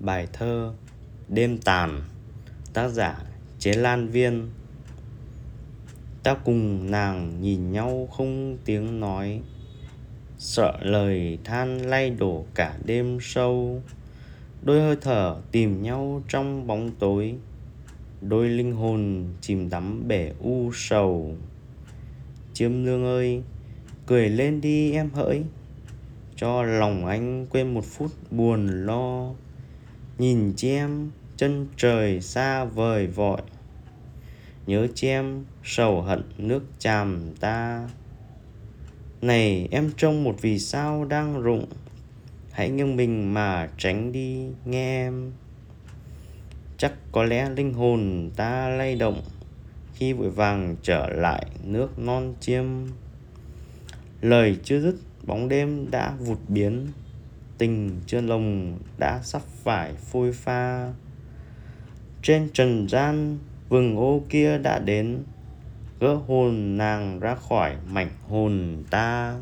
Bài thơ Đêm tàn, Tác giả Chế Lan Viên. Ta cùng nàng nhìn nhau không tiếng nói, Sợ lời than lay đổ cả đêm sâu. Đôi hơi thở tìm nhau trong bóng tối, Đôi linh hồn chìm đắm bể u sầu. Chiêm lương ơi, Cười lên đi em hỡi, Cho lòng anh quên một phút buồn lo. Nhìn chem chân trời xa vời vội. Nhớ chem sầu hận nước chàm ta. Này, em trông một vì sao đang rụng. Hãy nghiêng mình mà tránh đi, nghe em. Chắc có lẽ linh hồn ta lay động Khi vội vàng trở lại nước non chiêm. Lời chưa dứt, bóng đêm đã vụt biến tình chưa lồng đã sắp phải phôi pha. Trên trần gian, vừng ô kia đã đến, gỡ hồn nàng ra khỏi mảnh hồn ta.